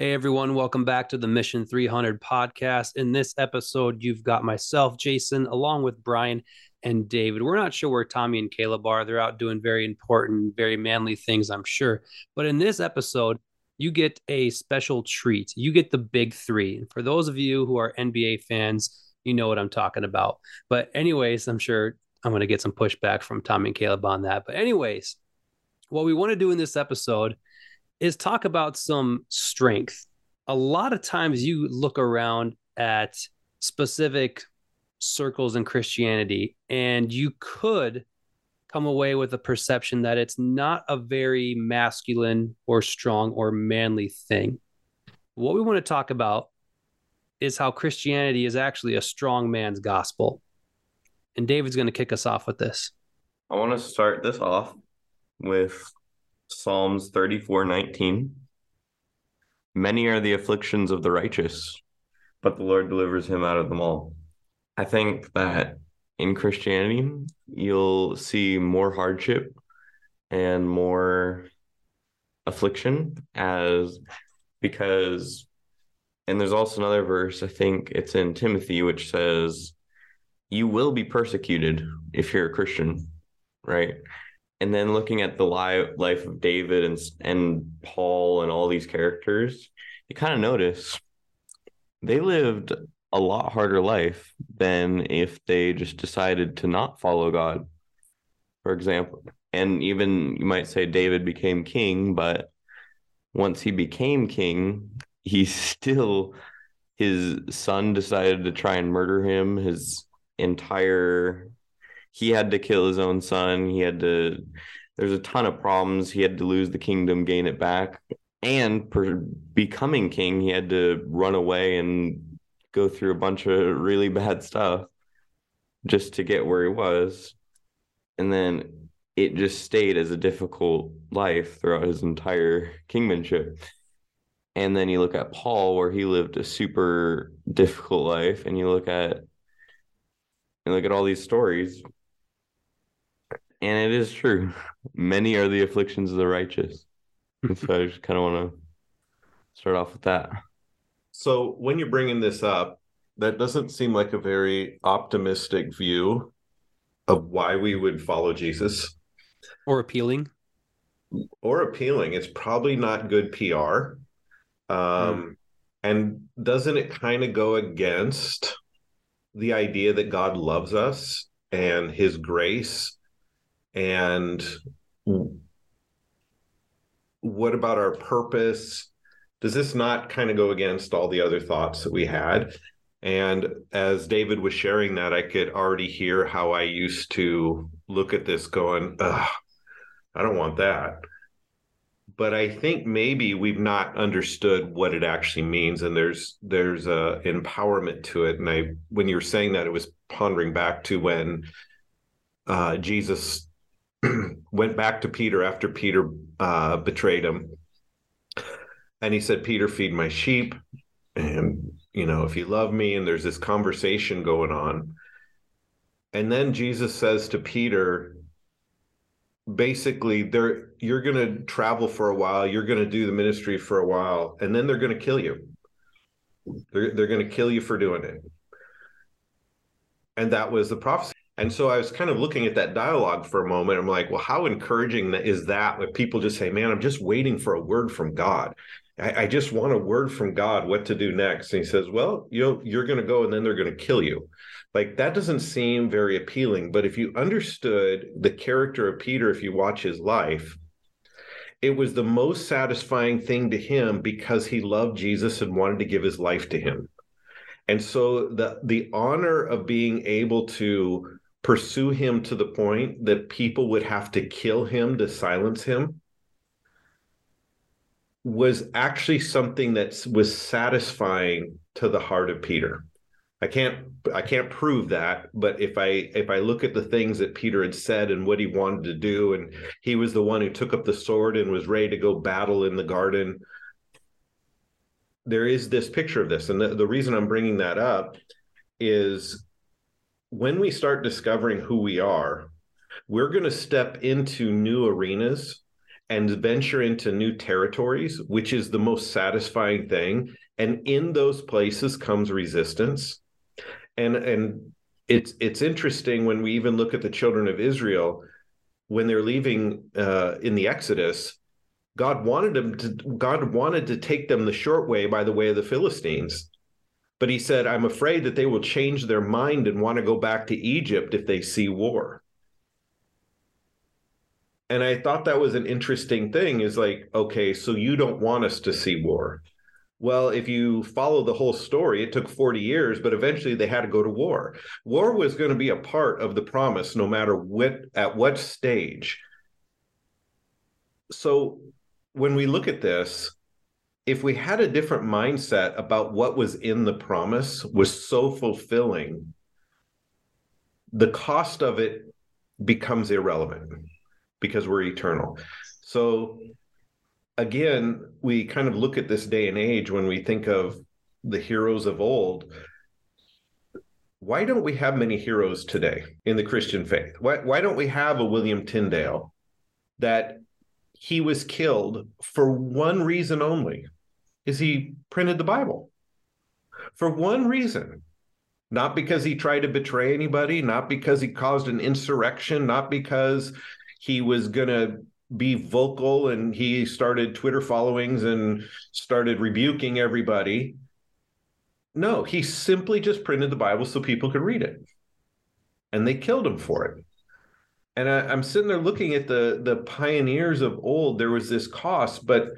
Hey everyone, welcome back to the Mission 300 podcast. In this episode, you've got myself, Jason, along with Brian and David. We're not sure where Tommy and Caleb are. They're out doing very important, very manly things, I'm sure. But in this episode, you get a special treat. You get the big three. And for those of you who are NBA fans, you know what I'm talking about. But, anyways, I'm sure I'm going to get some pushback from Tommy and Caleb on that. But, anyways, what we want to do in this episode is talk about some strength. A lot of times you look around at specific circles in Christianity and you could come away with a perception that it's not a very masculine or strong or manly thing. What we want to talk about is how Christianity is actually a strong man's gospel. And David's going to kick us off with this. I want to start this off with Psalms 34 19. Many are the afflictions of the righteous, but the Lord delivers him out of them all. I think that in Christianity, you'll see more hardship and more affliction as because and there's also another verse i think it's in timothy which says you will be persecuted if you're a christian right and then looking at the life of David and and Paul and all these characters, you kind of notice they lived a lot harder life than if they just decided to not follow God. For example, and even you might say David became king, but once he became king, he still his son decided to try and murder him. His entire he had to kill his own son. He had to. There's a ton of problems. He had to lose the kingdom, gain it back, and per becoming king, he had to run away and go through a bunch of really bad stuff just to get where he was. And then it just stayed as a difficult life throughout his entire kingmanship. And then you look at Paul, where he lived a super difficult life, and you look at and look at all these stories and it is true. Many are the afflictions of the righteous. so I just kind of want to start off with that. So when you're bringing this up, that doesn't seem like a very optimistic view of why we would follow Jesus. Or appealing. Or appealing. It's probably not good PR. Um, mm. And doesn't it kind of go against the idea that God loves us and his grace and what about our purpose? Does this not kind of go against all the other thoughts that we had? And as david was sharing that i could already hear how i used to look at this going i don't want that. But i think maybe we've not understood what it actually means and there's there's a empowerment to it. And i when you were saying that it was pondering back to when uh, jesus went back to Peter after Peter uh, betrayed him. And he said, Peter, feed my sheep. And, you know, if you love me, and there's this conversation going on. And then Jesus says to Peter, basically, they're, you're going to travel for a while, you're going to do the ministry for a while, and then they're going to kill you. They're, they're going to kill you for doing it. And that was the prophecy. And so I was kind of looking at that dialogue for a moment. I'm like, well, how encouraging is that when people just say, man, I'm just waiting for a word from God. I, I just want a word from God what to do next. And he says, well, you know, you're going to go and then they're going to kill you. Like that doesn't seem very appealing. But if you understood the character of Peter, if you watch his life, it was the most satisfying thing to him because he loved Jesus and wanted to give his life to him. And so the the honor of being able to pursue him to the point that people would have to kill him to silence him was actually something that was satisfying to the heart of Peter. I can't I can't prove that, but if I if I look at the things that Peter had said and what he wanted to do, and he was the one who took up the sword and was ready to go battle in the garden, there is this picture of this, and the, the reason I'm bringing that up is when we start discovering who we are, we're going to step into new arenas and venture into new territories, which is the most satisfying thing. And in those places comes resistance. And and it's it's interesting when we even look at the children of Israel when they're leaving uh, in the Exodus. God wanted them to God wanted to take them the short way by the way of the Philistines. But he said, I'm afraid that they will change their mind and want to go back to Egypt if they see war. And I thought that was an interesting thing is like, okay, so you don't want us to see war. Well, if you follow the whole story, it took 40 years, but eventually they had to go to war. War was going to be a part of the promise, no matter what at what stage. So when we look at this, if we had a different mindset about what was in the promise was so fulfilling, the cost of it becomes irrelevant because we're eternal. So again, we kind of look at this day and age when we think of the heroes of old. Why don't we have many heroes today in the Christian faith? Why, why don't we have a William Tyndale that he was killed for one reason only is he printed the Bible. For one reason. Not because he tried to betray anybody, not because he caused an insurrection, not because he was going to be vocal and he started Twitter followings and started rebuking everybody. No, he simply just printed the Bible so people could read it. And they killed him for it. And I, am sitting there looking at the the pioneers of old. There was this cost, but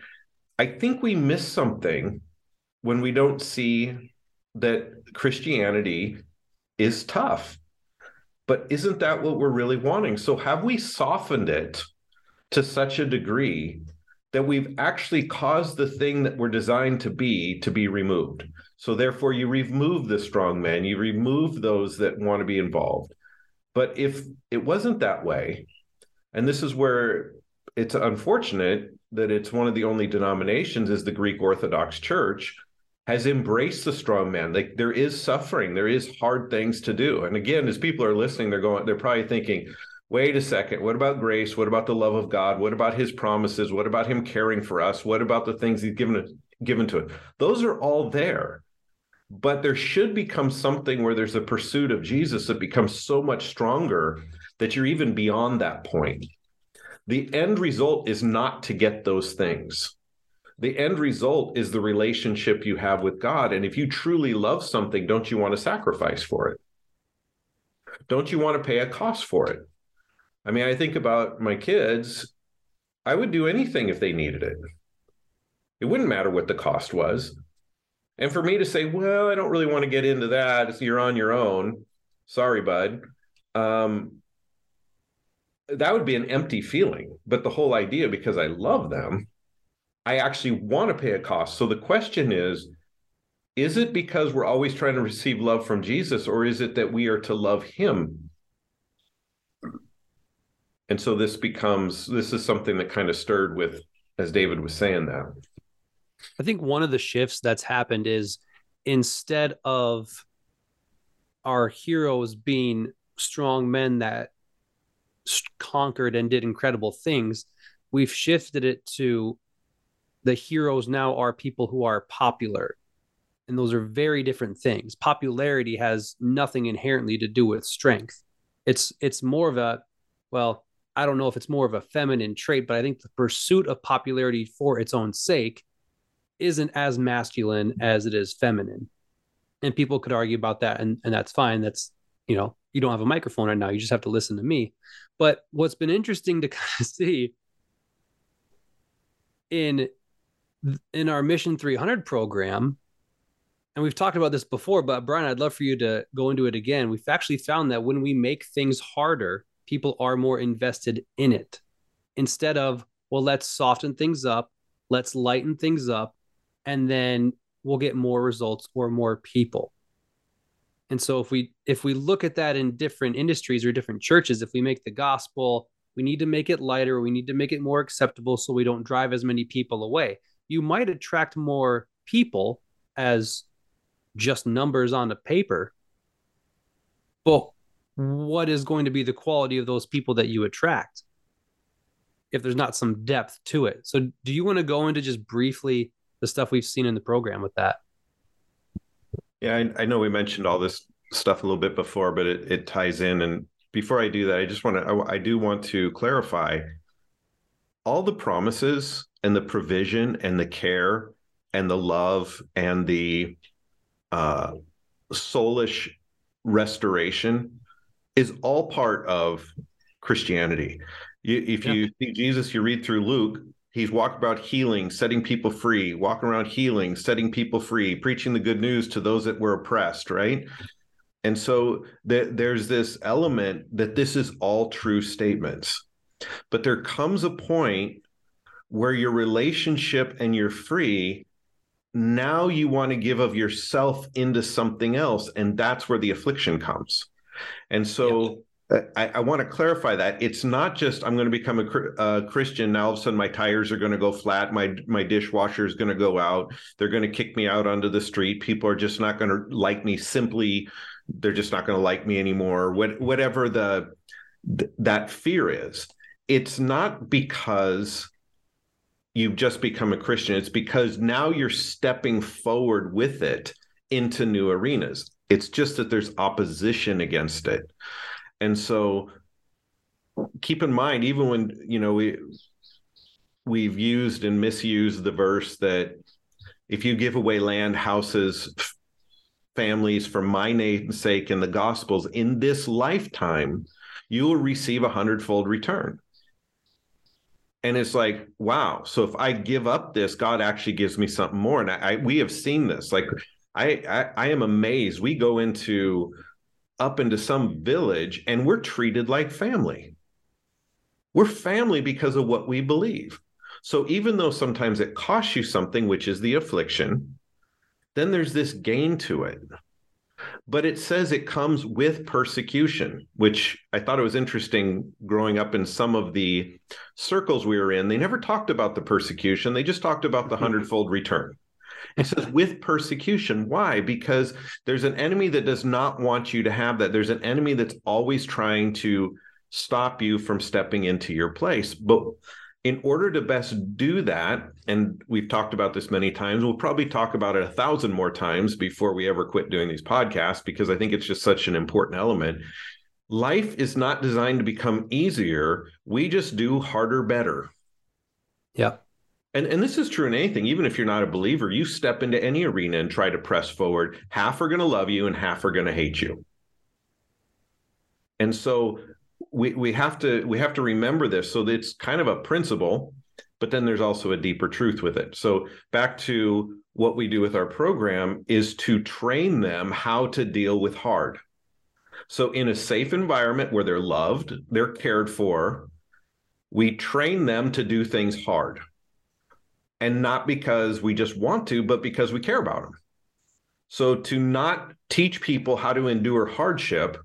I think we miss something when we don't see that Christianity is tough. But isn't that what we're really wanting? So have we softened it to such a degree that we've actually caused the thing that we're designed to be to be removed. So therefore you remove the strong men, you remove those that want to be involved. But if it wasn't that way, and this is where it's unfortunate that it's one of the only denominations is the Greek Orthodox Church has embraced the strong man. Like there is suffering, there is hard things to do. And again, as people are listening, they're going, they're probably thinking, wait a second, what about grace? What about the love of God? What about his promises? What about him caring for us? What about the things he's given given to it? Those are all there. But there should become something where there's a pursuit of Jesus that becomes so much stronger that you're even beyond that point. The end result is not to get those things. The end result is the relationship you have with God. And if you truly love something, don't you want to sacrifice for it? Don't you want to pay a cost for it? I mean, I think about my kids, I would do anything if they needed it. It wouldn't matter what the cost was. And for me to say, well, I don't really want to get into that, you're on your own. Sorry, bud. Um, that would be an empty feeling. But the whole idea, because I love them, I actually want to pay a cost. So the question is, is it because we're always trying to receive love from Jesus, or is it that we are to love him and so this becomes this is something that kind of stirred with as david was saying that i think one of the shifts that's happened is instead of our heroes being strong men that conquered and did incredible things we've shifted it to the heroes now are people who are popular and those are very different things popularity has nothing inherently to do with strength it's it's more of a well I don't know if it's more of a feminine trait, but I think the pursuit of popularity for its own sake isn't as masculine as it is feminine. And people could argue about that, and, and that's fine. That's, you know, you don't have a microphone right now. You just have to listen to me. But what's been interesting to kind of see in in our Mission 300 program, and we've talked about this before, but Brian, I'd love for you to go into it again. We've actually found that when we make things harder people are more invested in it instead of, well, let's soften things up, let's lighten things up, and then we'll get more results or more people. And so if we if we look at that in different industries or different churches, if we make the gospel, we need to make it lighter, we need to make it more acceptable so we don't drive as many people away. You might attract more people as just numbers on the paper. But what is going to be the quality of those people that you attract if there's not some depth to it. So, do you want to go into just briefly the stuff we've seen in the program with that? Yeah, I, I know we mentioned all this stuff a little bit before, but it, it ties in. And before I do that, I just want to, I, I do want to clarify all the promises and the provision and the care and the love and the uh, soulish restoration is all part of Christianity. You, if yeah. you see Jesus, you read through Luke, he's walked about healing, setting people free, walking around healing, setting people free, preaching the good news to those that were oppressed, right? And so th- there's this element that this is all true statements. But there comes a point where your relationship and you're free now you want to give of yourself into something else and that's where the affliction comes and so Uh, I, I, want to clarify that it's not just I'm going to become a, a, Christian now. All of a sudden, my tires are going to go flat. My my dishwasher is going to go out. They're going to kick me out onto the street. People are just not going to like me. Simply, they're just not going to like me anymore. What whatever the th- that fear is, it's not because you've just become a Christian. It's because now you're stepping forward with it into new arenas. It's just that there's opposition against it. And so keep in mind, even when, you know, we we've used and misused the verse that if you give away land, houses, families for my name's sake in the gospels in this lifetime, you will receive a hundredfold return. And it's like wow. So if i give up this god actually gives me something more. And i, I we have seen this. Like I, I i am amazed. We go into up into some village and we're treated like family we're family because of what we believe so even though sometimes it costs you something which is the affliction then there's this gain to it but it says it comes with persecution, which I thought it was interesting growing up in some of the circles we were in. They never talked about the persecution, they just talked about the hundredfold return. It says with persecution. Why? Because there's an enemy that does not want you to have that. There's an enemy that's always trying to stop you from stepping into your place. But in order to best do that, and we've talked about this many times, we'll probably talk about it a thousand more times before we ever quit doing these podcasts because I think it's just such an important element. Life is not designed to become easier. We just do harder, better. Yeah. And, and this is true in anything, even if you're not a believer, you step into any arena and try to press forward. Half are going to love you and half are going to hate you. And so we we have to we have to remember this. So it's kind of a principle but then there's also a deeper truth with it. So back to what we do with our program is to train them how to deal with hard. So in a safe environment where they're loved they're cared for we train them to do things hard and not because we just want to but because we care about them so to not teach people how to endure hardship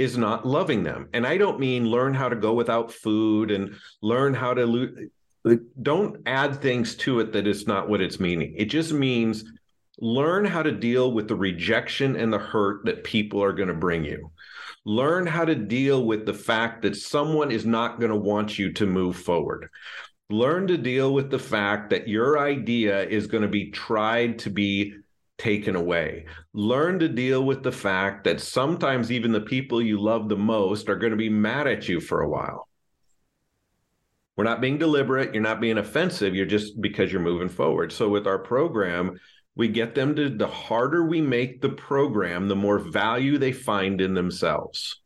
is not loving them. And I don't mean learn how to go without food and learn how to lo- don't add things to it that is not what it's meaning. It just means learn how to deal with the rejection and the hurt that people are going to bring you. Learn how to deal with the fact that someone is not going to want you to move forward. Learn to deal with the fact that your idea is going to be tried to be taken away. Learn to deal with the fact that sometimes even the people you love the most are going to be mad at you for a while. We're not being deliberate, you're not being offensive, you're just because you're moving forward. So with our program, we get them to the harder we make the program, the more value they find in themselves.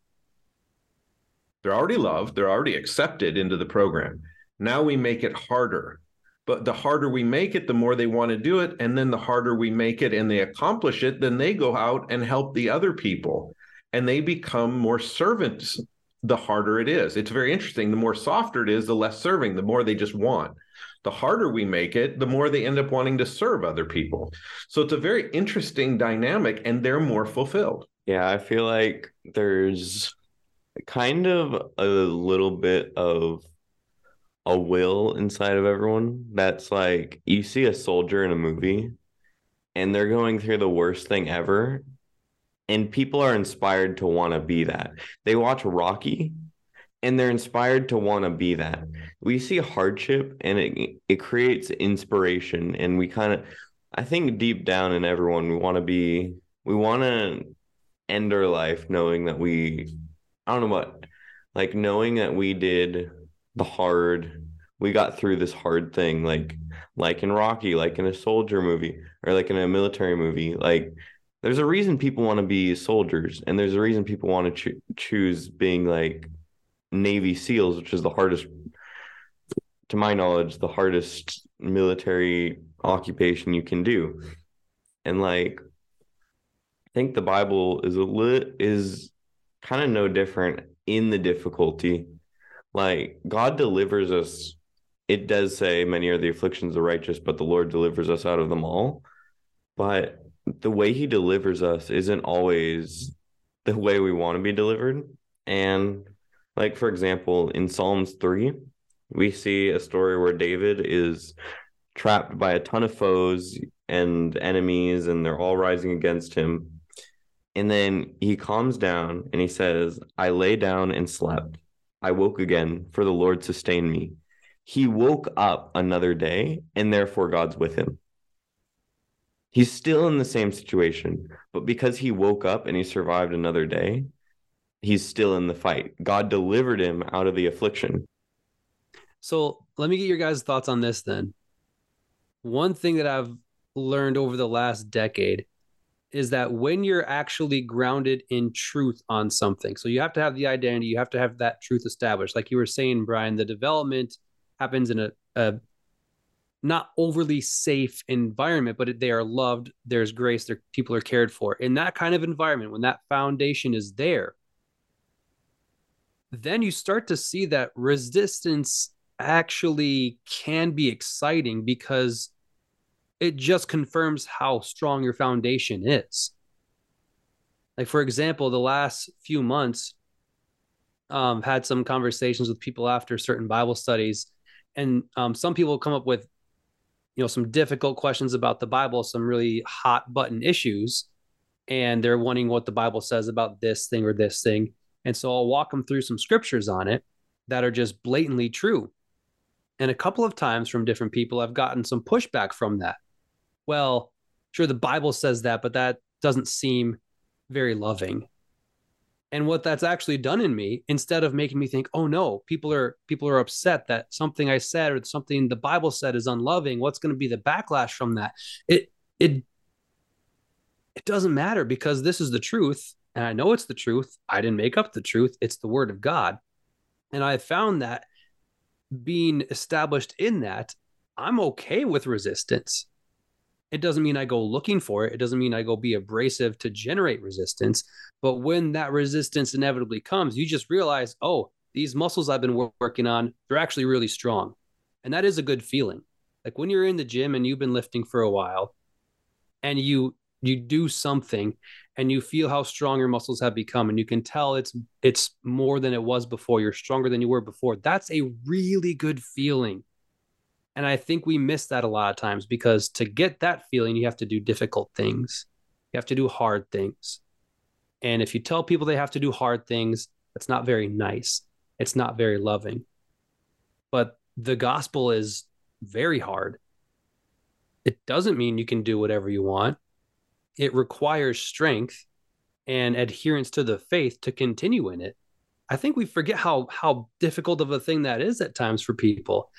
They're already loved, they're already accepted into the program. Now we make it harder. But the harder we make it the more they want to do it. And then the harder we make it and they accomplish it then they go out and help the other people. And they become more servants the harder it is. It's very interesting. The more softer it is the less serving the more they just want. The harder we make it the more they end up wanting to serve other people. So it's a very interesting dynamic and they're more fulfilled. Yeah i feel like there's kind of a little bit of a will inside of everyone that's like you see a soldier in a movie and they're going through the worst thing ever and people are inspired to want to be that they watch rocky and they're inspired to want to be that. We see hardship and it it creates inspiration and we kind of I think deep down in everyone we want to be we want to end our life knowing that we I don't know what like knowing that we did the hard we got through this hard thing like like in Rocky like in a soldier movie or like in a military movie like there's a reason people want to be soldiers and there's a reason people want to cho- choose being like Navy SEALs, which is the hardest, to my knowledge, the hardest military occupation you can do. And like, I think the Bible is a lit is kind of no different in the difficulty. Like God delivers us. It does say many are the afflictions of the righteous, but the Lord delivers us out of them all. But the way he delivers us isn't always the way we want to be delivered. And like, for example, in Psalms 3, we see a story where David is trapped by a ton of foes and enemies, and they're all rising against him. And then he calms down and he says, I lay down and slept. I woke again, for the Lord sustained me. He woke up another day, and therefore God's with him. He's still in the same situation, but because he woke up and he survived another day, he's still in the fight. God delivered him out of the affliction. So let me get your guys' thoughts on this then. One thing that I've learned over the last decade is that when you're actually grounded in truth on something, so you have to have the identity, you have to have that truth established. Like you were saying, Brian, the development happens in a, a not overly safe environment, but they are loved. There's grace. Their people are cared for. In that kind of environment, when that foundation is there, then you start to see that resistance actually can be exciting because it just confirms how strong your foundation is. Like, for example, the last few months, um, had some conversations with people after certain Bible studies, and um, some people come up with, you know, some difficult questions about the Bible, some really hot button issues, and they're wanting what the Bible says about this thing or this thing. And so I'll walk them through some scriptures on it that are just blatantly true. And a couple of times from different people, I've gotten some pushback from that. Well, sure, the Bible says that, but that doesn't seem very loving. And what that's actually done in me, instead of making me think, oh no, people are people are upset that something I said or something the Bible said is unloving, what's going to be the backlash from that? It it it doesn't matter because this is the truth and I know it's the truth. I didn't make up the truth. It's the word of God. And I found that being established in that, I'm okay with resistance. It doesn't mean I go looking for it. It doesn't mean I go be abrasive to generate resistance. But when that resistance inevitably comes, you just realize, oh, these muscles I've been working on, they're actually really strong. And that is a good feeling. Like when you're in the gym and you've been lifting for a while and you you do something and you feel how strong your muscles have become and you can tell it's it's more than it was before you're stronger than you were before that's a really good feeling and i think we miss that a lot of times because to get that feeling you have to do difficult things. You have to do hard things. And if you tell people they have to do hard things that's not very nice. It's not very loving. But the gospel is very hard. It doesn't mean you can do whatever you want. It requires strength and adherence to the faith to continue in it. I think we forget how how difficult of a thing that is at times for people.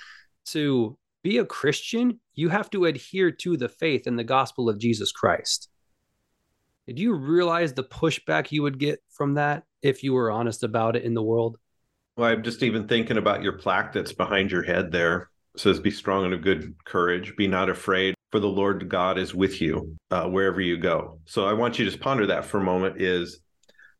To be a Christian, you have to adhere to the faith and the gospel of Jesus Christ. Did you realize the pushback you would get from that if you were honest about it in the world? Well, I'm just even thinking about your plaque that's behind your head there. It says, Be strong and of good courage, be not afraid for the Lord God is with you uh, wherever you go. So I want you to just ponder that for a moment. Is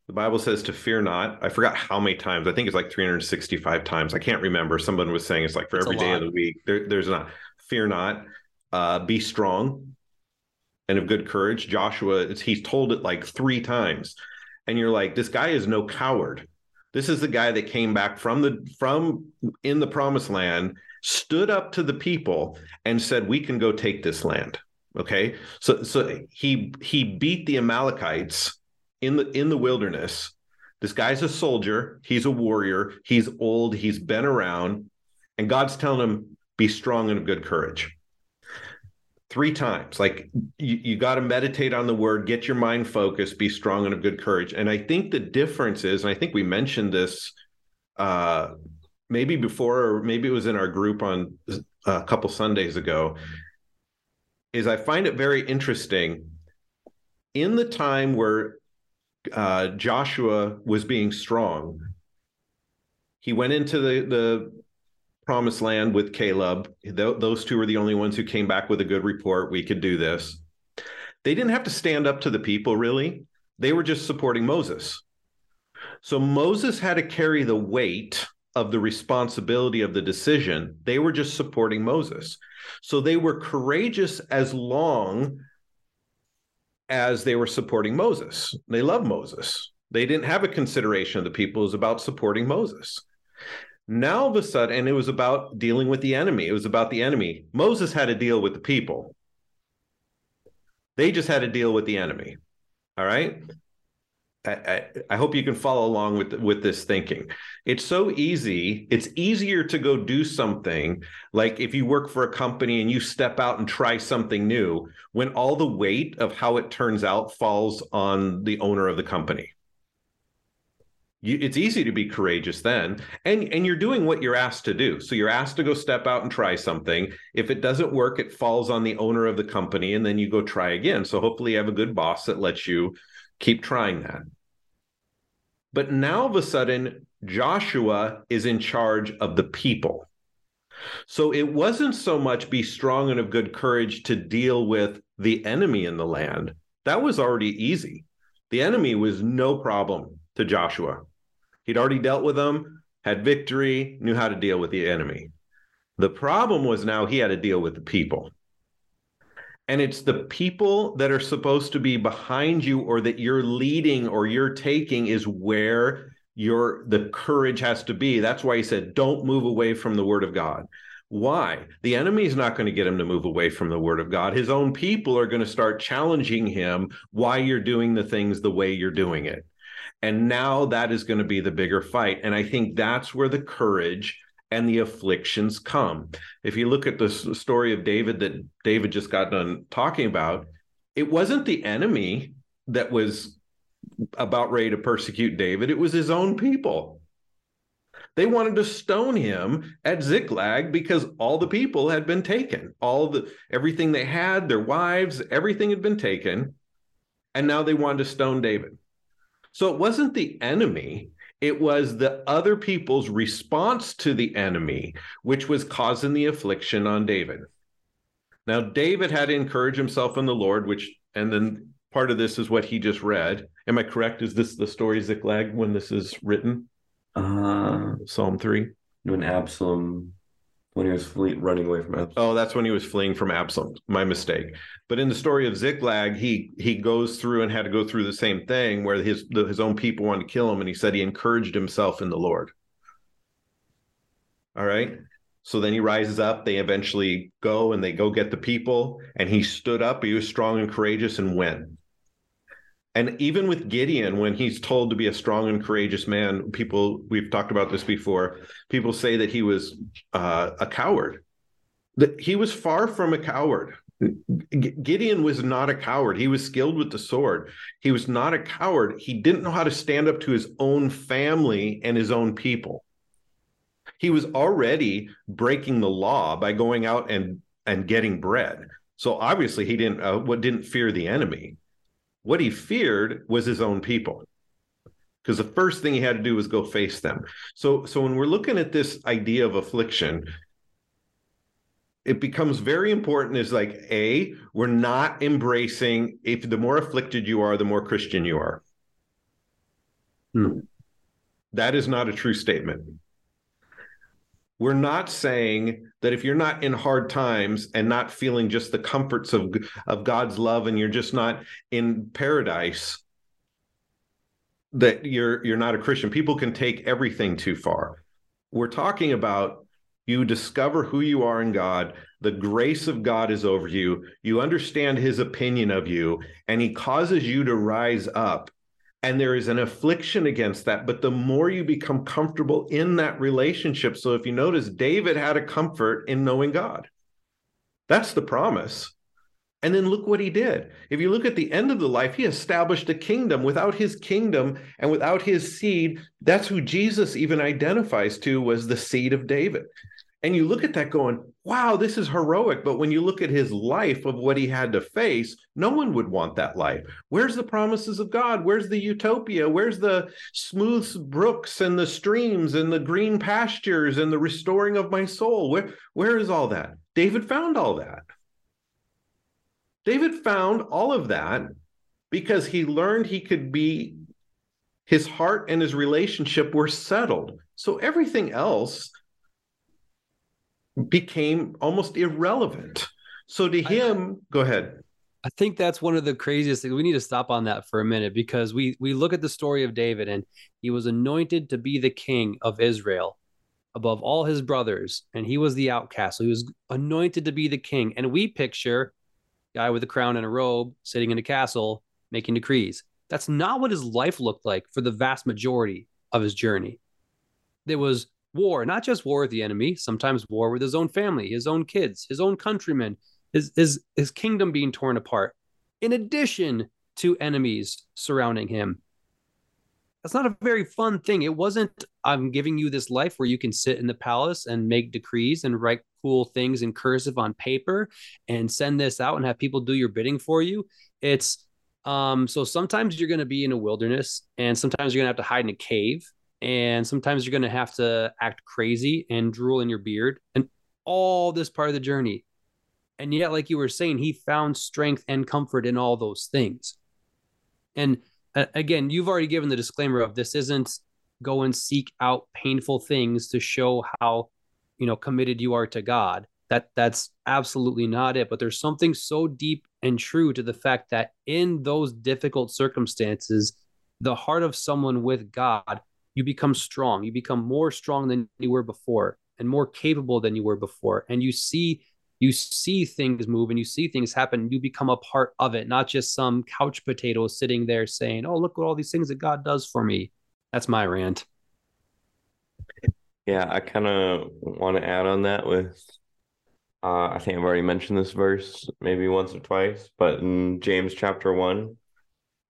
the Bible says to fear not. I forgot how many times. I think it's like 365 times. I can't remember. Someone was saying it's like for every day of the week. There, there's not fear not. Uh, be strong and of good courage. Joshua, he's told it like three times, and you're like, this guy is no coward. This is the guy that came back from the from in the promised land stood up to the people and said, "We can go take this land." Okay, so so he he beat the Amalekites in the in the wilderness, This guy's a soldier, he's a warrior, he's old, he's been around, and God's telling him, be strong and of good courage. Three times. Like you, you got to meditate on the word, get your mind focused, be strong and of good courage. And I think the difference is, and I think we mentioned this uh maybe before, or maybe it was in our group on uh, a couple Sundays ago, is I find it very interesting in the time where uh, Joshua was being strong, he went into the, the promised land with Caleb. Th- those two were the only ones who came back with a good report. We could do this. They didn't have to stand up to the people, really. They were just supporting Moses. So Moses had to carry the weight of the responsibility of the decision. They were just supporting Moses. So they were courageous as long as they were supporting Moses. They loved Moses. They didn't have a consideration of the people. It was about supporting Moses. Now, all of a sudden, and it was about dealing with the enemy. It was about the enemy. Moses had to deal with the people. They just had to deal with the enemy. All right. I, I, hope you can follow along with with this thinking. It's so easy. It's easier to go do something like if you work for a company and you step out and try something new when all the weight of how it turns out falls on the owner of the company. You, it's easy to be courageous then, and and you're doing what you're asked to do. So you're asked to go step out and try something. If it doesn't work, it falls on the owner of the company, and then you go try again. So hopefully you have a good boss that lets you keep trying that. But now all of a sudden, Joshua is in charge of the people. So it wasn't so much be strong and of good courage to deal with the enemy in the land. That was already easy. The enemy was no problem to Joshua. He'd already dealt with them, had victory, knew how to deal with the enemy. The problem was now he had to deal with the people and it's the people that are supposed to be behind you or that you're leading or you're taking is where your the courage has to be. That's why he said don't move away from the word of god. Why? The enemy is not going to get him to move away from the word of god. His own people are going to start challenging him why you're doing the things the way you're doing it. And now that is going to be the bigger fight. And i think that's where the courage and the afflictions come. If you look at the story of David that David just got done talking about, it wasn't the enemy that was about ready to persecute David, it was his own people. They wanted to stone him at Ziklag because all the people had been taken. All the everything they had, their wives, everything had been taken. And now they wanted to stone David. So it wasn't the enemy it was the other people's response to the enemy, which was causing the affliction on David. Now, David had to encourage himself in the Lord, which, and then part of this is what he just read. Am I correct? Is this the story Ziklag when this is written? Uh, Psalm 3? When Absalom when he was flee- running away from Absalom. Oh, that's when he was fleeing from Absalom. My mistake. But in the story of Ziklag, he he goes through and had to go through the same thing where his the, his own people wanted to kill him, and he said he encouraged himself in the Lord. All right. So then he rises up. They eventually go and they go get the people, and he stood up. He was strong and courageous and went. And even with Gideon, when he's told to be a strong and courageous man, people, we've talked about this before, people say that he was uh, a coward. That he was far from a coward. Gideon was not a coward. He was skilled with the sword. He was not a coward. He didn't know how to stand up to his own family and his own people. He was already breaking the law by going out and and getting bread. So obviously he didn't uh, what didn't fear the enemy. What he feared was his own people. Because the first thing he had to do was go face them. So, so when we're looking at this idea of affliction, it becomes very important is like a we're not embracing if the more afflicted you are the more christian you are hmm. that is not a true statement we're not saying that if you're not in hard times and not feeling just the comforts of, of God's love and you're just not in paradise, that you're you're not a Christian. People can take everything too far. We're talking about you discover who you are in God, the grace of God is over you, you understand his opinion of you, and he causes you to rise up and there is an affliction against that. But the more you become comfortable in that relationship, so if you notice, David had a comfort in knowing God. That's the promise. And then look what he did. If you look at the end of the life, he established a kingdom. Without his kingdom and without his seed, that's who Jesus even identifies to was the seed of David. And you look at that going, wow, this is heroic. But when you look at his life of what he had to face, no one would want that life. Where's the promises of God? Where's the utopia? Where's the smooth brooks and the streams and the green pastures and the restoring of my soul? Where, where is all that? David found all that. David found all of that because he learned he could be, his heart and his relationship were settled. So everything else became almost irrelevant. So to him, I, go ahead. I think that's one of the craziest things. We need to stop on that for a minute because we we look at the story of David and he was anointed to be the king of Israel above all his brothers and he was the outcast. So he was anointed to be the king and we picture guy with a crown and a robe sitting in a castle making decrees. That's not what his life looked like for the vast majority of his journey. There was war, not just war with the enemy, sometimes war with his own family, his own kids, his own countrymen, his his his kingdom being torn apart. In addition to enemies surrounding him. That's not a very fun thing. It wasn't I'm giving you this life where you can sit in the palace and make decrees and write cool things in cursive on paper and send this out and have people do your bidding for you. It's um so sometimes you're going to be in a wilderness and sometimes you're going to have to hide in a cave and sometimes you're going to have to act crazy and drool in your beard and all this part of the journey. And yet like you were saying he found strength and comfort in all those things. And uh, again you've already given the disclaimer of this isn't go and seek out painful things to show how you know committed you are to god. That that's absolutely not it. But there's something so deep and true to the fact that in those difficult circumstances the heart of someone with god you become strong. You become more strong than you were before and more capable than you were before. And you see you see things move and you see things happen. You become a part of it, not just some couch potato sitting there saying, "Oh, look at all these things that God does for me." That's my rant. Yeah, I kind of want to add on that with uh, I think I've already mentioned this verse maybe once or twice, but in James chapter 1,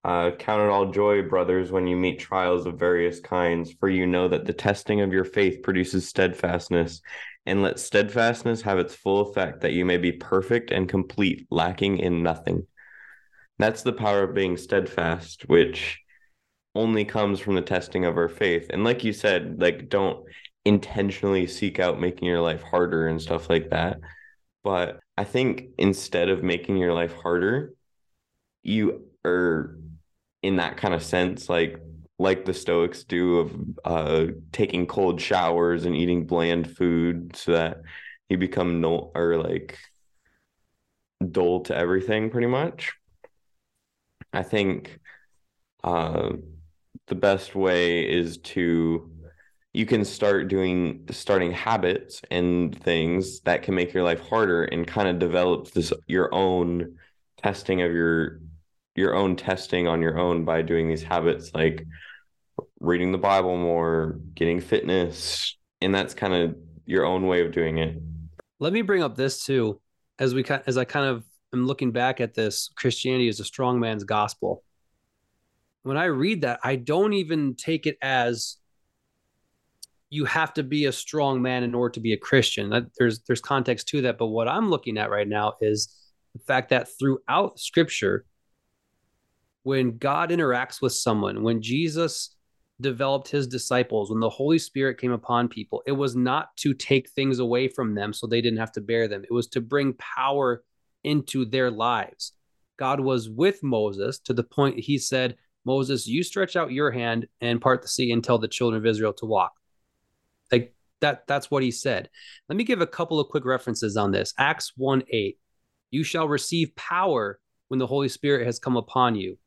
uh, count it all joy, brothers, when you meet trials of various kinds, for you know that the testing of your faith produces steadfastness. And let steadfastness have its full effect, that you may be perfect and complete, lacking in nothing. That's the power of being steadfast, which only comes from the testing of our faith. And like you said, like don't intentionally seek out making your life harder and stuff like that. But I think instead of making your life harder, you are in that kind of sense, like like the Stoics do of uh, taking cold showers and eating bland food, so that you become no or like dull to everything, pretty much. I think uh, the best way is to you can start doing starting habits and things that can make your life harder and kind of develop this your own testing of your your own testing on your own by doing these habits like reading the Bible more, getting fitness, and that's kind of your own way of doing it. Let me bring up this too, as we as I kind of am looking back at this. Christianity is a strong man's gospel. When I read that, I don't even take it as you have to be a strong man in order to be a Christian. There's there's context to that, but what I'm looking at right now is the fact that throughout Scripture, when God interacts with someone, when Jesus developed his disciples, when the Holy Spirit came upon people, it was not to take things away from them so they didn't have to bear them. It was to bring power into their lives. God was with Moses to the point he said, Moses, you stretch out your hand and part the sea and tell the children of Israel to walk. Like that, that's what he said. Let me give a couple of quick references on this. Acts 1 8. You shall receive power when the Holy Spirit has come upon you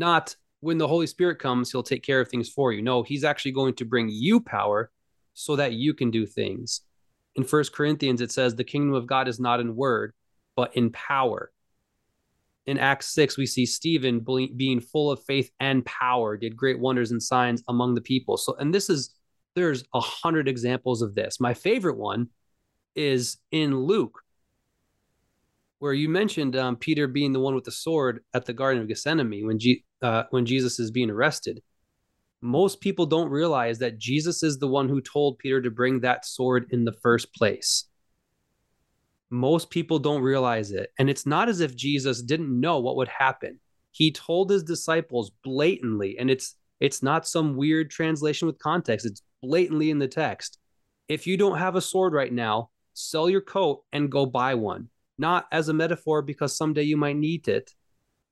not when the Holy Spirit comes, he'll take care of things for you. No, he's actually going to bring you power so that you can do things. In First Corinthians, it says, The kingdom of God is not in word, but in power. in Acts 6, we see Stephen being full of faith and power, did great wonders and signs among the people. So, and this is, there's a hundred examples of this. My favorite one is in Luke, where you mentioned um, Peter being the one with the sword at the Garden of Gethsemane when, G- uh, when Jesus is being arrested. Most people don't realize that Jesus is the one who told Peter to bring that sword in the first place. Most people don't realize it. And it's not as if Jesus didn't know what would happen. He told his disciples blatantly, and it's it's not some weird translation with context. It's blatantly in the text. If you don't have a sword right now, sell your coat and go buy one not as a metaphor because someday you might need it,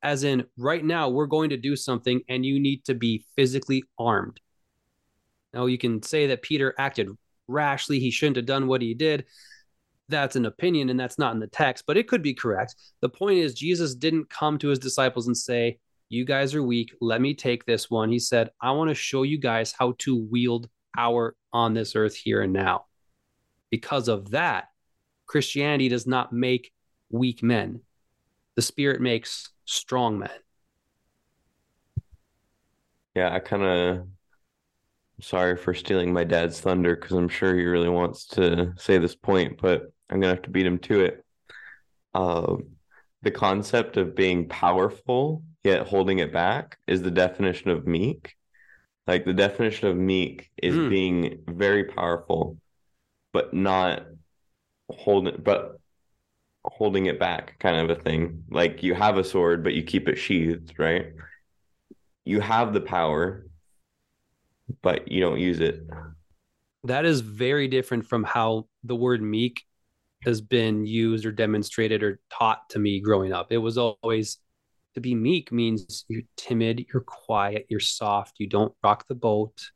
as in right now we're going to do something and you need to be physically armed. Now you can say that Peter acted rashly, he shouldn't have done what he did. That's an opinion and that's not in the text, but it could be correct. The point is, Jesus didn't come to his disciples and say, You guys are weak. Let me take this one. He said, I want to show you guys how to wield power on this earth here and now. Because of that, Christianity does not make weak men. The Spirit makes strong men. Yeah, I kind of sorry for stealing my dad's thunder because I'm sure he really wants to say this point, but I'm gonna have to beat him to it. Uh, the concept of being powerful yet holding it back is the definition of meek. Like the definition of meek is mm. being very powerful, but not holding, but holding it back kind of a thing. Like you have a sword, but you keep it sheathed, right? You have the power, but you don't use it. That is very different from how the word meek has been used or demonstrated or taught to me growing up. It was always to be meek means you're timid, you're quiet, you're soft, you don't rock the boat,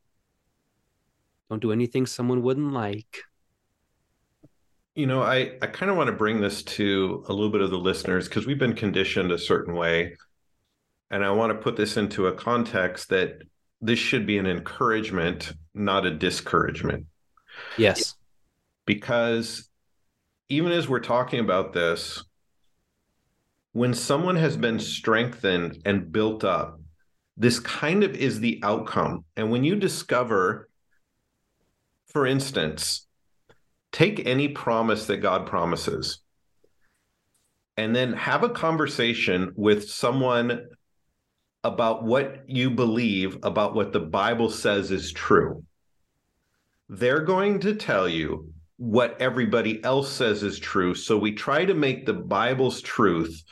don't do anything someone wouldn't like you know, I, I kind of want to bring this to a little bit of the listeners because we've been conditioned a certain way. And I want to put this into a context that this should be an encouragement, not a discouragement. Yes. Because even as we're talking about this, when someone has been strengthened and built up, this kind of is the outcome. And when you discover, for instance, take any promise that God promises and then have a conversation with someone about what you believe about what the Bible says is true. They're going to tell you what everybody else says is true. So we try to make the Bible's truth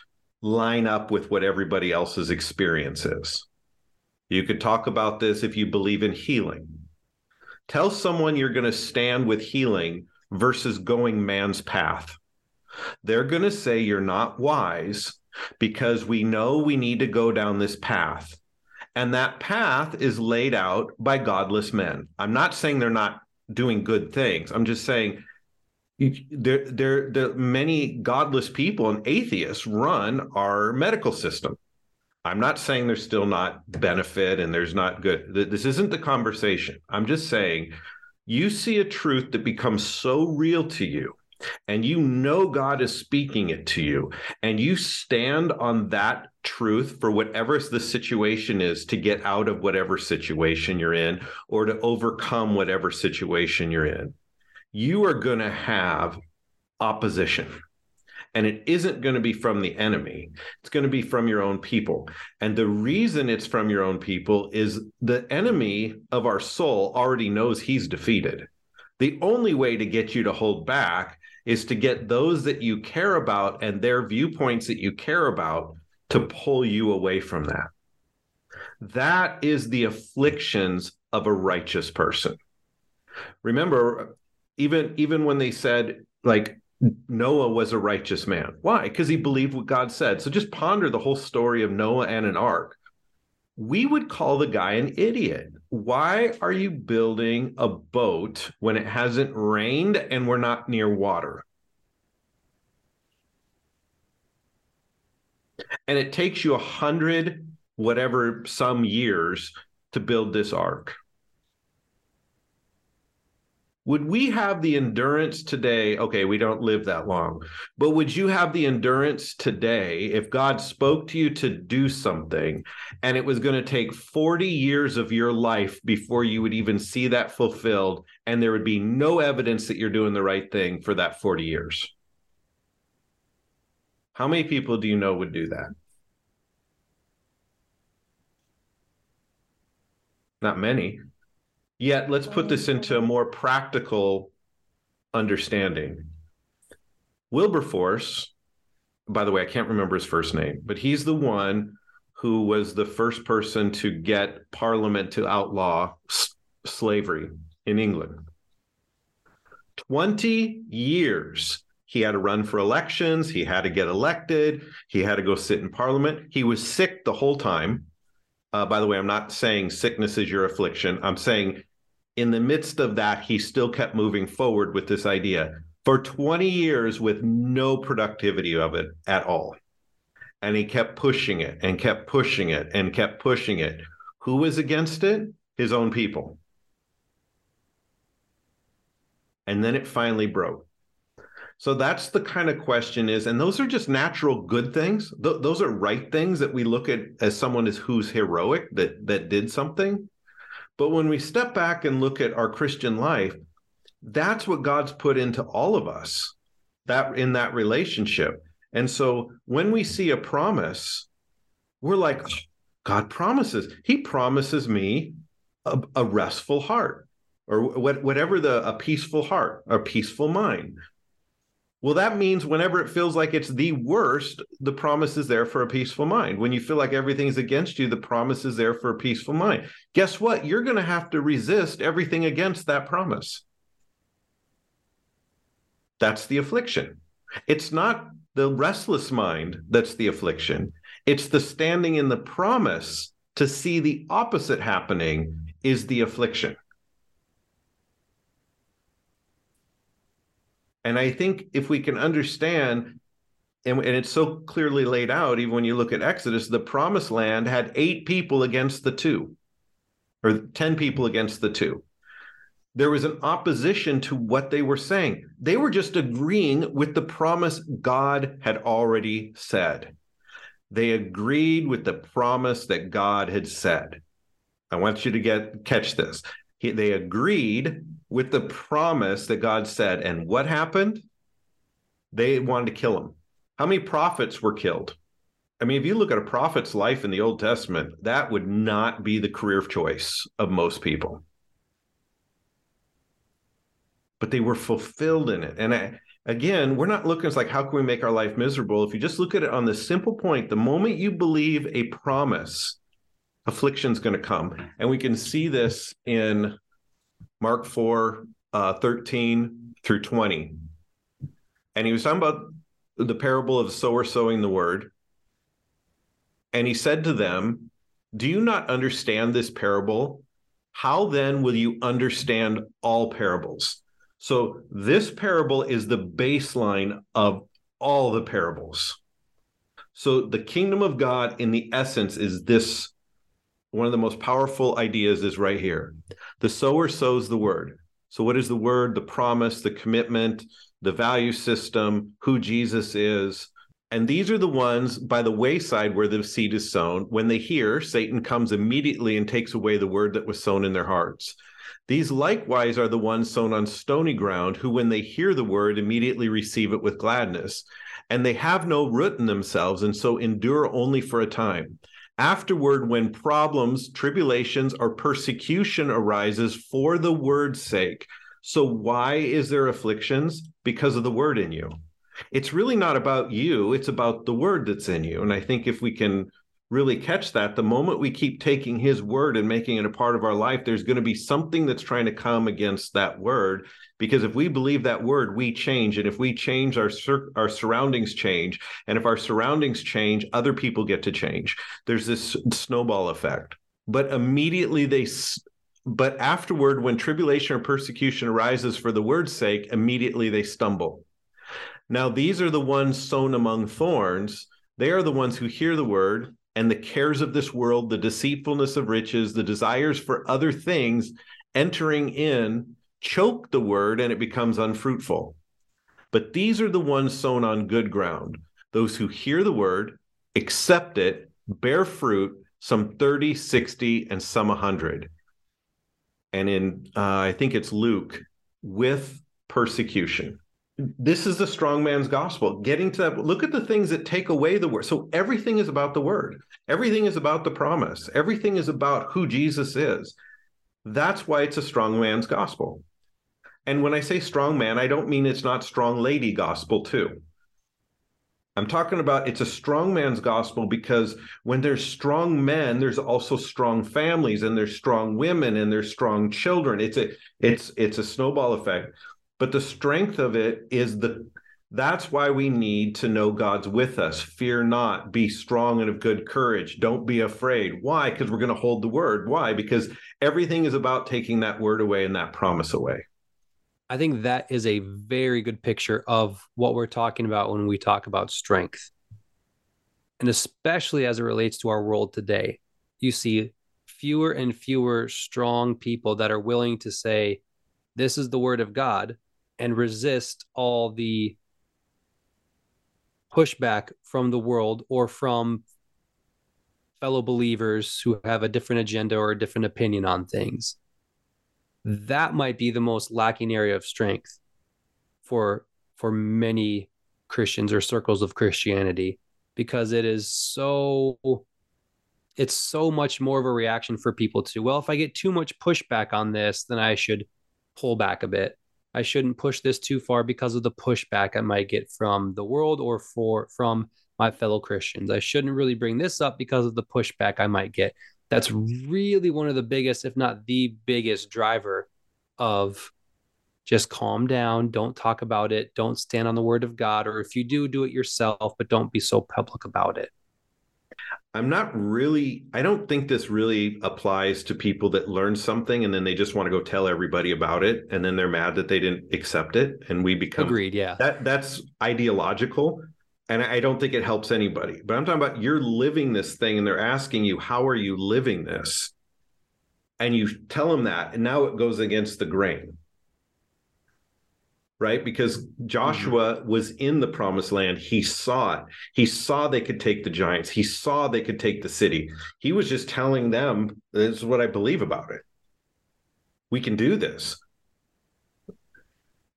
line up with what everybody else's experience is. You could talk about this if you believe in healing. Tell someone you're going to stand with healing versus going man's path. They're going to say you're not wise because we know we need to go down this path. And that path is laid out by godless men. I'm not saying they're not doing good things. I'm just saying there, there, there many godless people and atheists run our medical system. I'm not saying there's still not benefit and there's not good. This isn't the conversation. I'm just saying you see a truth that becomes so real to you and you know God is speaking it to you, and you stand on that truth for whatever the situation is to get out of whatever situation you're in or to overcome whatever situation you're in, you are going to have opposition. And it isn't going to be from the enemy. It's going to be from your own people. And the reason it's from your own people is the enemy of our soul already knows he's defeated. The only way to get you to hold back is to get those that you care about and their viewpoints that you care about to pull you away from that. That is the afflictions of a righteous person. Remember, even even when they said like Noah was a righteous man. Why? Because he believed what God said. So just ponder the whole story of Noah and an ark. We would call the guy an idiot. Why are you building a boat when it hasn't rained and we're not near water? And it takes you a hundred, whatever, some years to build this ark. Would we have the endurance today? Okay, we don't live that long, but would you have the endurance today if God spoke to you to do something and it was going to take 40 years of your life before you would even see that fulfilled and there would be no evidence that you're doing the right thing for that 40 years? How many people do you know would do that? Not many. Yet, let's put this into a more practical understanding. Wilberforce, by the way, I can't remember his first name, but he's the one who was the first person to get Parliament to outlaw s- slavery in England. 20 years he had to run for elections, he had to get elected, he had to go sit in Parliament. He was sick the whole time. Uh, by the way, I'm not saying sickness is your affliction. I'm saying in the midst of that, he still kept moving forward with this idea for 20 years with no productivity of it at all. And he kept pushing it and kept pushing it and kept pushing it. Who was against it? His own people. And then it finally broke. So that's the kind of question is, and those are just natural good things. Th- those are right things that we look at as someone is who's heroic that that did something. But when we step back and look at our Christian life, that's what God's put into all of us that in that relationship. And so when we see a promise, we're like, oh, God promises. He promises me a, a restful heart or what, whatever the a peaceful heart, a peaceful mind, well, that means whenever it feels like it's the worst, the promise is there for a peaceful mind. When you feel like everything's against you, the promise is there for a peaceful mind. Guess what? You're going to have to resist everything against that promise. That's the affliction. It's not the restless mind that's the affliction, it's the standing in the promise to see the opposite happening is the affliction. And I think if we can understand, and, and, it's so clearly laid out, even when you look at Exodus, the promised land had eight people against the two, or 10 people against the two. There was an opposition to what they were saying. They were just agreeing with the promise God had already said. They agreed with the promise that God had said. I want you to get catch this. He, they agreed with the promise that God said. And what happened? They wanted to kill him. How many prophets were killed? I mean, if you look at a prophet's life in the Old Testament, that would not be the career of choice of most people. But they were fulfilled in it. And I, again, we're not looking, it's like, how can we make our life miserable? If you just look at it on the simple point, the moment you believe a promise, affliction's going to come. And we can see this in Mark 4, uh, 13 through 20. And he was talking about the parable of sower sowing the word. And he said to them, Do you not understand this parable? How then will you understand all parables? So, this parable is the baseline of all the parables. So, the kingdom of God, in the essence, is this one of the most powerful ideas is right here. The sower sows the word. So, what is the word? The promise, the commitment, the value system, who Jesus is. And these are the ones by the wayside where the seed is sown. When they hear, Satan comes immediately and takes away the word that was sown in their hearts. These likewise are the ones sown on stony ground, who, when they hear the word, immediately receive it with gladness. And they have no root in themselves, and so endure only for a time. Afterward, when problems, tribulations, or persecution arises for the word's sake. So, why is there afflictions? Because of the word in you. It's really not about you, it's about the word that's in you. And I think if we can really catch that, the moment we keep taking his word and making it a part of our life, there's going to be something that's trying to come against that word. Because if we believe that word, we change. And if we change, our, our surroundings change. And if our surroundings change, other people get to change. There's this snowball effect. But immediately they, but afterward, when tribulation or persecution arises for the word's sake, immediately they stumble. Now, these are the ones sown among thorns. They are the ones who hear the word, and the cares of this world, the deceitfulness of riches, the desires for other things entering in choke the word and it becomes unfruitful. But these are the ones sown on good ground, those who hear the word, accept it, bear fruit, some 30, 60, and some 100. And in, uh, I think it's Luke, with persecution. This is the strong man's gospel. Getting to that, look at the things that take away the word. So everything is about the word, everything is about the promise, everything is about who Jesus is. That's why it's a strong man's gospel. And when I say strong man, I don't mean it's not strong lady gospel, too. I'm talking about it's a strong man's gospel because when there's strong men, there's also strong families and there's strong women and there's strong children. It's a it's it's a snowball effect. But the strength of it is the that's why we need to know God's with us. Fear not, be strong and of good courage. Don't be afraid. Why? Because we're going to hold the word. Why? Because everything is about taking that word away and that promise away. I think that is a very good picture of what we're talking about when we talk about strength. And especially as it relates to our world today, you see fewer and fewer strong people that are willing to say, This is the word of God, and resist all the pushback from the world or from fellow believers who have a different agenda or a different opinion on things. That might be the most lacking area of strength for for many Christians or circles of Christianity because it is so it's so much more of a reaction for people to well if I get too much pushback on this then I should pull back a bit I shouldn't push this too far because of the pushback I might get from the world or for from my fellow Christians I shouldn't really bring this up because of the pushback I might get that's really one of the biggest, if not the biggest driver of just calm down, don't talk about it, don't stand on the word of God, or if you do, do it yourself, but don't be so public about it. I'm not really, I don't think this really applies to people that learn something and then they just want to go tell everybody about it. And then they're mad that they didn't accept it. And we become agreed. Yeah. That that's ideological and I don't think it helps anybody. But I'm talking about you're living this thing, and they're asking you, "How are you living this?" And you tell them that, and now it goes against the grain, right? Because Joshua mm-hmm. was in the promised land. He saw it. He saw they could take the giants. He saw they could take the city. He was just telling them, "This is what I believe about it. We can do this."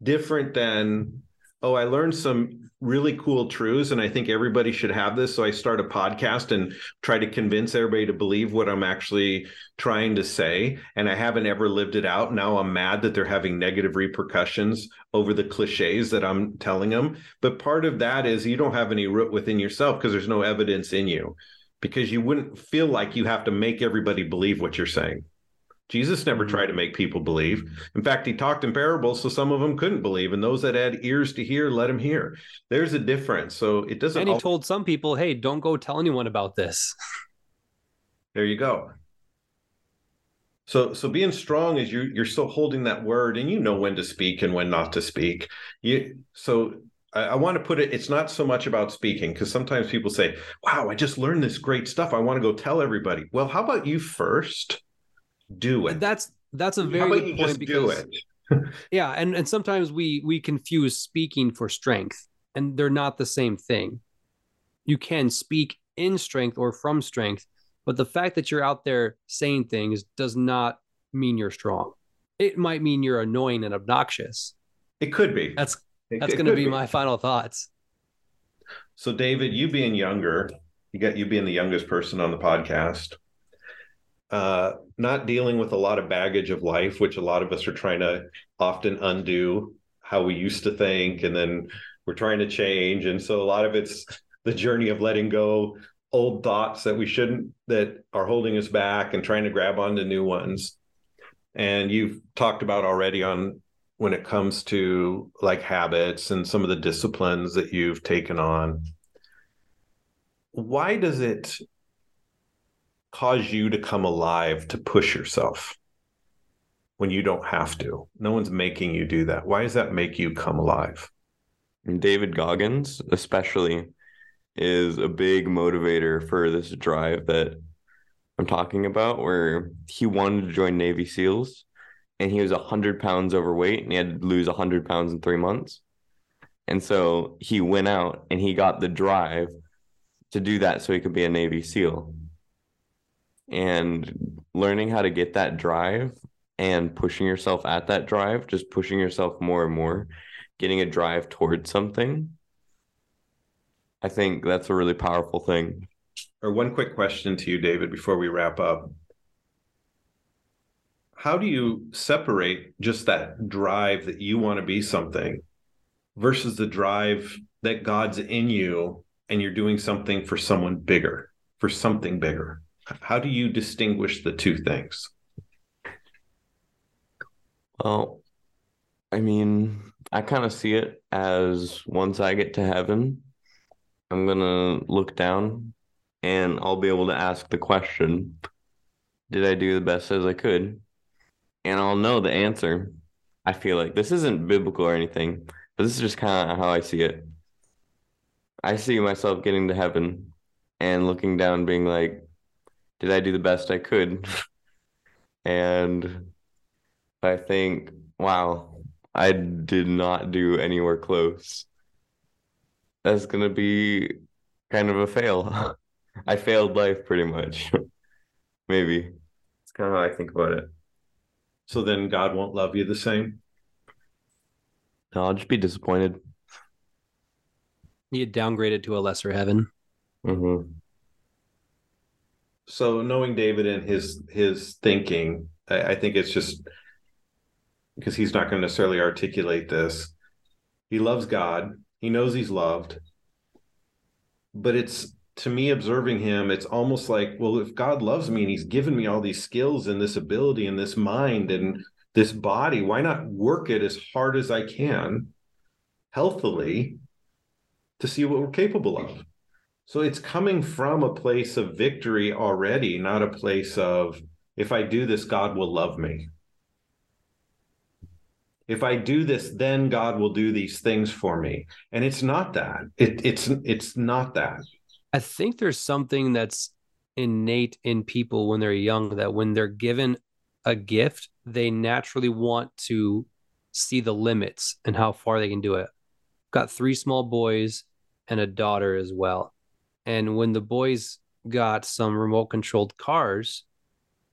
Different than oh, I learned some really cool truths and I think everybody should have this. So I start a podcast and try to convince everybody to believe what I'm actually trying to say. And I haven't ever lived it out. Now I'm mad that they're having negative repercussions over the cliches that I'm telling them. But part of that is you don't have any root within yourself because there's no evidence in you because you wouldn't feel like you have to make everybody believe what you're saying. Jesus never hmm. tried to make people believe. In fact, he talked in parables, so some of them couldn't believe, and those that had ears to hear, let him hear. There's a difference. So it doesn't. And he told some people, "Hey, don't go tell anyone about this." There you go. So, so being strong is you you're still holding that word, and you know when to speak and when not to speak. You so I, I want to put it. It's not so much about speaking because sometimes people say, "Wow, I just learned this great stuff. I want to go tell everybody." Well, how about you first? Do it. That's that's a very good point because yeah, and and sometimes we we confuse speaking for strength, and they're not the same thing. You can speak in strength or from strength, but the fact that you're out there saying things does not mean you're strong. It might mean you're annoying and obnoxious. It could be. That's that's going to be, be my final thoughts. So, David, you being younger, you got you being the youngest person on the podcast uh, not dealing with a lot of baggage of life, which a lot of us are trying to often undo how we used to think, and then we're trying to change. And so a lot of it's the journey of letting go old thoughts that we shouldn't that are holding us back and trying to grab onto new ones. And you've talked about already on when it comes to like habits and some of the disciplines that you've taken on. Why does it cause you to come alive to push yourself when you don't have to? No one's making you do that. Why does that make you come alive? David Goggins, especially, is a big motivator for this drive that I'm talking about, where he wanted to join Navy SEALs and he was 100 pounds overweight and he had to lose 100 pounds in three months. And so he went out and he got the drive to do that so he could be a Navy SEAL. And learning how to get that drive and pushing yourself at that drive, just pushing yourself more and more, getting a drive towards something. I think that's a really powerful thing. Or one quick question to you, David, before we wrap up. How do you separate just that drive that you want to be something versus the drive that God's in you and you're doing something for someone bigger, for something bigger? How do you distinguish the two things? Well, I mean, I kind of see it as once I get to heaven, I'm going to look down and I'll be able to ask the question Did I do the best as I could? And I'll know the answer. I feel like this isn't biblical or anything, but this is just kind of how I see it. I see myself getting to heaven and looking down, being like, Did I do the best I could? and I think, wow, I did not do anywhere close. That's going to be kind of a fail. I failed life pretty much. Maybe. It's kind of how I think about it. So then God won't love you the same? No, I'll just be disappointed. You get downgraded to a lesser heaven. Mm-hmm. So knowing David and his his thinking, I, I think it's just because he's not going to necessarily articulate this. He loves God. He knows he's loved. But it's to me observing him, it's almost like, well, if God loves me and he's given me all these skills and this ability and this mind and this body, why not work it as hard as I can healthily to see what we're capable of? So it's coming from a place of victory already, not a place of, if I do this, God will love me if I do this, then God will do these things for me. And it's not that. It, it's it's not that. I think there's something that's innate in people when they're young that when they're given a gift, they naturally want to see the limits and how far they can do it. Got three small boys and a daughter as well. And when the boys got some remote controlled cars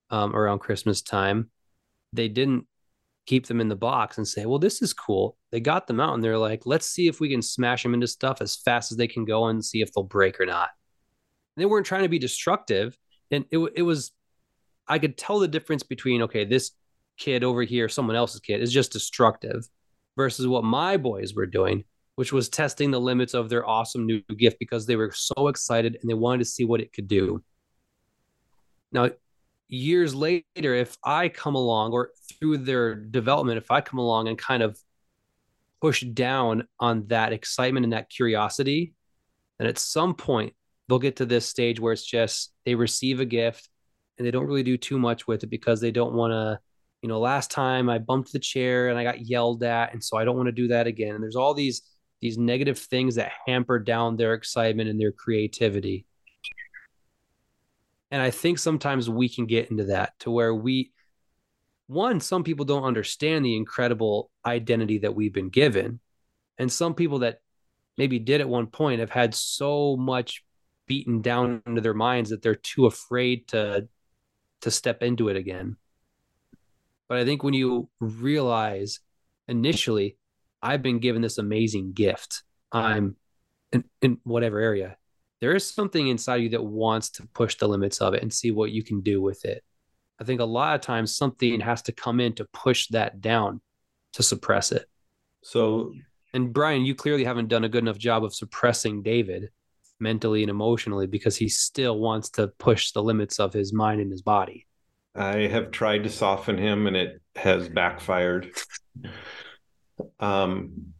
um, around Christmas time, they didn't keep them in the box and say, well, this is cool. They got them out and they're like, let's see if we can smash them into stuff as fast as they can go and see if they'll break or not. And they weren't trying to be destructive. And it, it was, I could tell the difference between, okay, this kid over here, someone else's kid is just destructive versus what my boys were doing, which was testing the limits of their awesome new gift because they were so excited and they wanted to see what it could do. Now, years later, if I come along or through their development, if I come along and kind of push down on that excitement and that curiosity, then at some point they'll get to this stage where it's just they receive a gift and they don't really do too much with it because they don't want to. You know, last time I bumped the chair and I got yelled at, and so I don't want to do that again. And there's all these these negative things that hamper down their excitement and their creativity. And I think sometimes we can get into that to where we, one, some people don't understand the incredible identity that we've been given. And some people that maybe did at one point have had so much beaten down into their minds that they're too afraid to to step into it again. But I think when you realize initially, I've been given this amazing gift. I'm in, in whatever area there is something inside you that wants to push the limits of it and see what you can do with it. I think a lot of times something has to come in to push that down to suppress it. So, and Brian, you clearly haven't done a good enough job of suppressing David mentally and emotionally because he still wants to push the limits of his mind and his body. I have tried to soften him and it has backfired. um,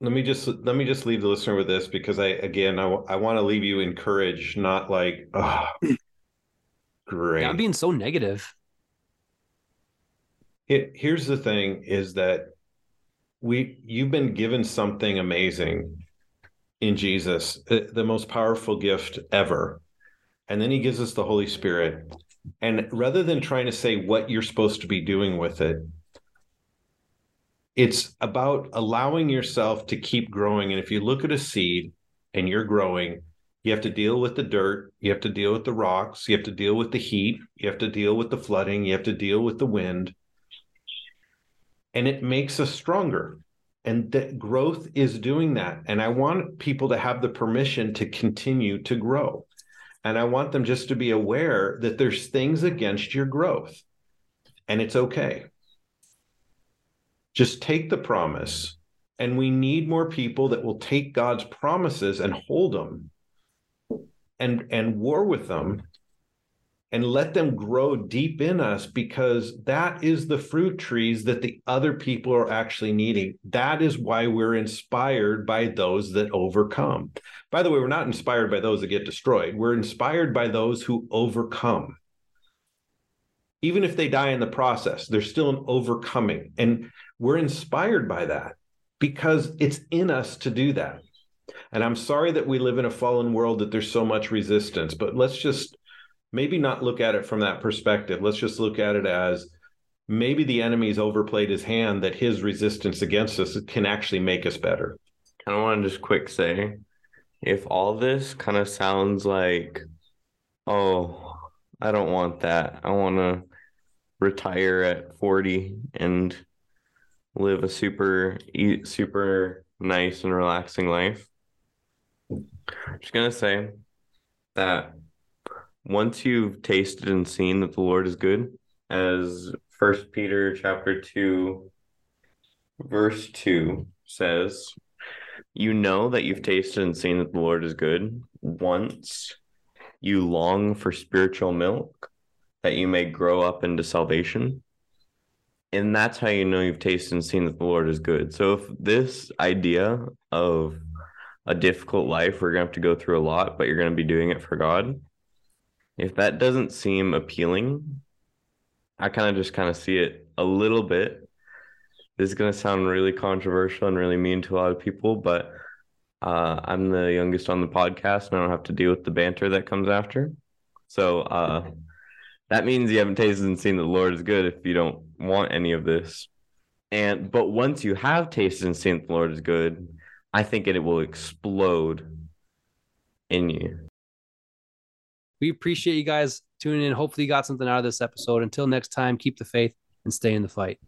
let me just let me just leave the listener with this because I again I, I want to leave you encouraged, not like oh, great. Yeah, I'm being so negative. It, here's the thing: is that we you've been given something amazing in Jesus, the most powerful gift ever, and then He gives us the Holy Spirit, And rather than trying to say what you're supposed to be doing with it, it's about allowing yourself to keep growing. And if you look at a seed and you're growing, you have to deal with the dirt, you have to deal with the rocks, you have to deal with the heat, you have to deal with the flooding, you have to deal with the wind. And it makes us stronger. And that growth is doing that. And I want people to have the permission to continue to grow. And I want them just to be aware that there's things against your growth and it's okay. Just take the promise. And we need more people that will take God's promises and hold them and, and war with them and let them grow deep in us because that is the fruit trees that the other people are actually needing. That is why we're inspired by those that overcome. By the way, we're not inspired by those that get destroyed, we're inspired by those who overcome. Even if they die in the process, they're still an overcoming. And we're inspired by that because it's in us to do that. And I'm sorry that we live in a fallen world that there's so much resistance, but let's just maybe not look at it from that perspective. Let's just look at it as maybe the enemy's overplayed his hand that his resistance against us can actually make us better. I want to just quick say if all this kind of sounds like, oh, I don't want that. I want to retire at 40 and live a super super nice and relaxing life. I'm just to say that once you've tasted and seen that the Lord is good, as First Peter chapter two, verse two says, you know that you've tasted and seen that the Lord is good once you long for spiritual milk that you may grow up into salvation. And that's how you know you've tasted and seen that the Lord is good. So if this idea of a difficult life, we're going to have to go through a lot, but you're going to be doing it for God if that doesn't seem appealing, I kind of just kind of see it a little bit. This is going to sound really controversial and really mean to a lot of people, but uh, I'm the youngest on the podcast and I don't have to deal with the banter that comes after. So uh, that means you haven't tasted and seen that the Lord is good if you don't want any of this. And but once you have tasted and seen the Lord is good, I think it, it will explode in you. We appreciate you guys tuning in. Hopefully, you got something out of this episode. Until next time, keep the faith and stay in the fight.